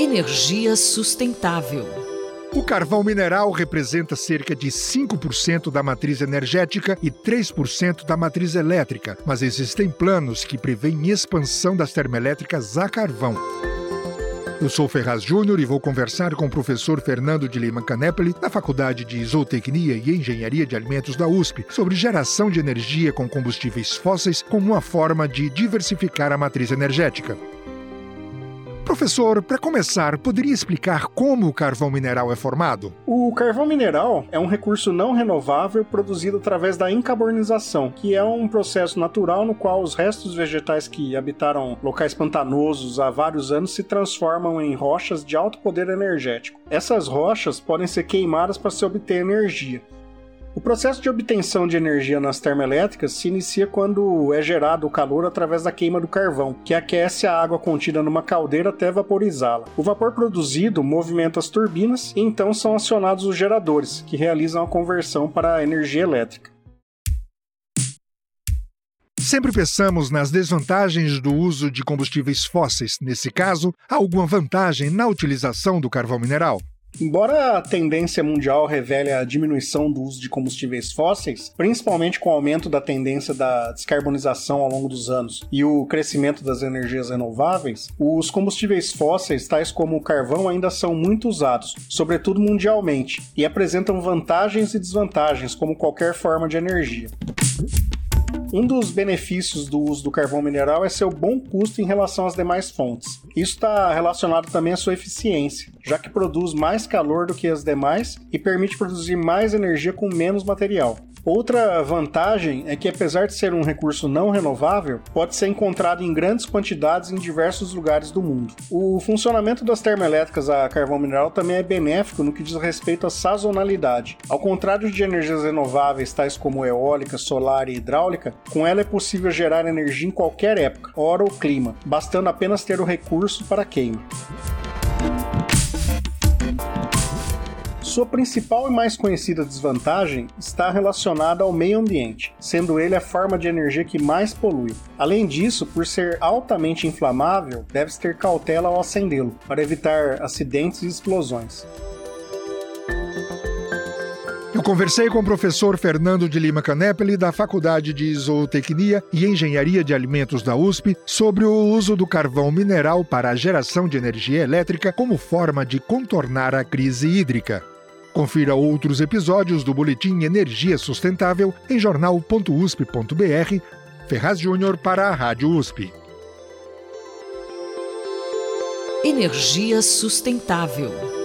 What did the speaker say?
Energia sustentável. O carvão mineral representa cerca de 5% da matriz energética e 3% da matriz elétrica, mas existem planos que prevêem expansão das termoelétricas a carvão. Eu sou Ferraz Júnior e vou conversar com o professor Fernando de Lima Canepoli, da Faculdade de Zootecnia e Engenharia de Alimentos da USP, sobre geração de energia com combustíveis fósseis como uma forma de diversificar a matriz energética. Professor, para começar, poderia explicar como o carvão mineral é formado? O carvão mineral é um recurso não renovável produzido através da encarbonização, que é um processo natural no qual os restos vegetais que habitaram locais pantanosos há vários anos se transformam em rochas de alto poder energético. Essas rochas podem ser queimadas para se obter energia. O processo de obtenção de energia nas termoelétricas se inicia quando é gerado o calor através da queima do carvão, que aquece a água contida numa caldeira até vaporizá-la. O vapor produzido movimenta as turbinas e então são acionados os geradores, que realizam a conversão para a energia elétrica. Sempre pensamos nas desvantagens do uso de combustíveis fósseis. Nesse caso, há alguma vantagem na utilização do carvão mineral? Embora a tendência mundial revele a diminuição do uso de combustíveis fósseis, principalmente com o aumento da tendência da descarbonização ao longo dos anos e o crescimento das energias renováveis, os combustíveis fósseis, tais como o carvão, ainda são muito usados, sobretudo mundialmente, e apresentam vantagens e desvantagens como qualquer forma de energia. Um dos benefícios do uso do carvão mineral é seu bom custo em relação às demais fontes. Isso está relacionado também à sua eficiência, já que produz mais calor do que as demais e permite produzir mais energia com menos material. Outra vantagem é que, apesar de ser um recurso não renovável, pode ser encontrado em grandes quantidades em diversos lugares do mundo. O funcionamento das termoelétricas a carvão mineral também é benéfico no que diz respeito à sazonalidade. Ao contrário de energias renováveis tais como eólica, solar e hidráulica, com ela é possível gerar energia em qualquer época, hora ou clima, bastando apenas ter o recurso para queima. Sua principal e mais conhecida desvantagem está relacionada ao meio ambiente, sendo ele a forma de energia que mais polui. Além disso, por ser altamente inflamável, deve-se ter cautela ao acendê-lo, para evitar acidentes e explosões. Eu conversei com o professor Fernando de Lima Canepeli, da Faculdade de Zootecnia e Engenharia de Alimentos da USP, sobre o uso do carvão mineral para a geração de energia elétrica como forma de contornar a crise hídrica. Confira outros episódios do Boletim Energia Sustentável em jornal.usp.br. Ferraz Júnior para a Rádio USP. Energia sustentável.